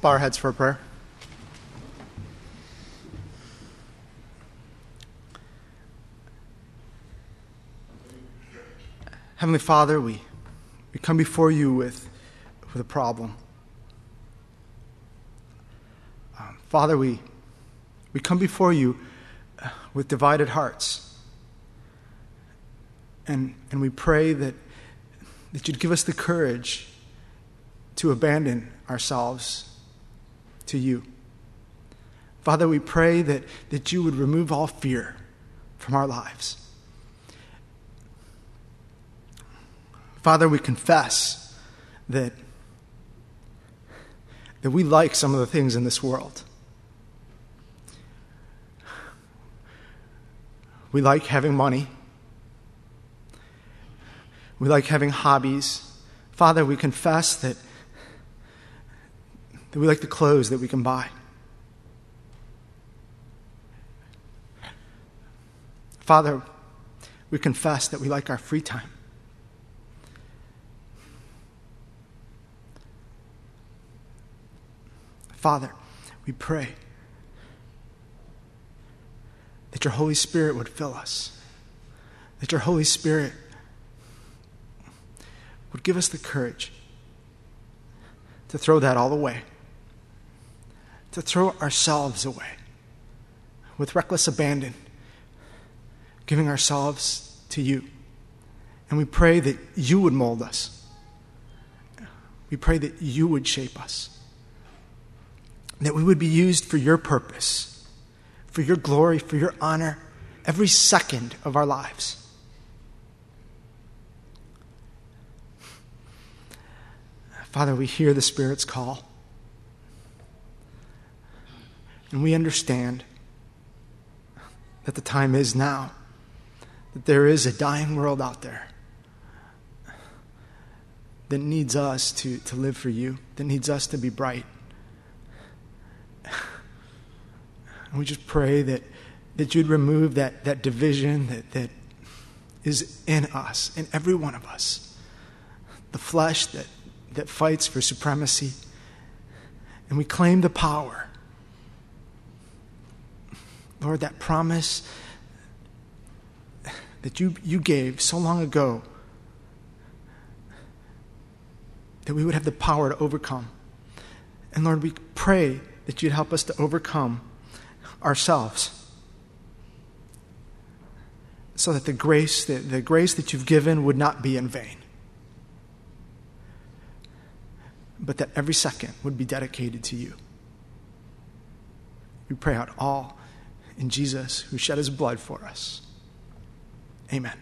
bow our heads for a prayer. Heavenly Father, we, we come before you with, with a problem. Um, Father, we, we come before you uh, with divided hearts. And, and we pray that, that you'd give us the courage to abandon ourselves to you. Father, we pray that, that you would remove all fear from our lives. Father, we confess that, that we like some of the things in this world. We like having money. We like having hobbies. Father, we confess that, that we like the clothes that we can buy. Father, we confess that we like our free time. Father, we pray that your Holy Spirit would fill us, that your Holy Spirit would give us the courage to throw that all away, to throw ourselves away with reckless abandon, giving ourselves to you. And we pray that you would mold us. We pray that you would shape us that we would be used for your purpose, for your glory, for your honor, every second of our lives. Father, we hear the Spirit's call. And we understand that the time is now, that there is a dying world out there that needs us to, to live for you, that needs us to be bright. And we just pray that, that you'd remove that, that division that, that is in us, in every one of us. The flesh that, that fights for supremacy. And we claim the power. Lord, that promise that you, you gave so long ago that we would have the power to overcome. And Lord, we pray that you'd help us to overcome ourselves. So that the grace, the, the grace that you've given would not be in vain. But that every second would be dedicated to you. We pray out all in Jesus who shed his blood for us. Amen.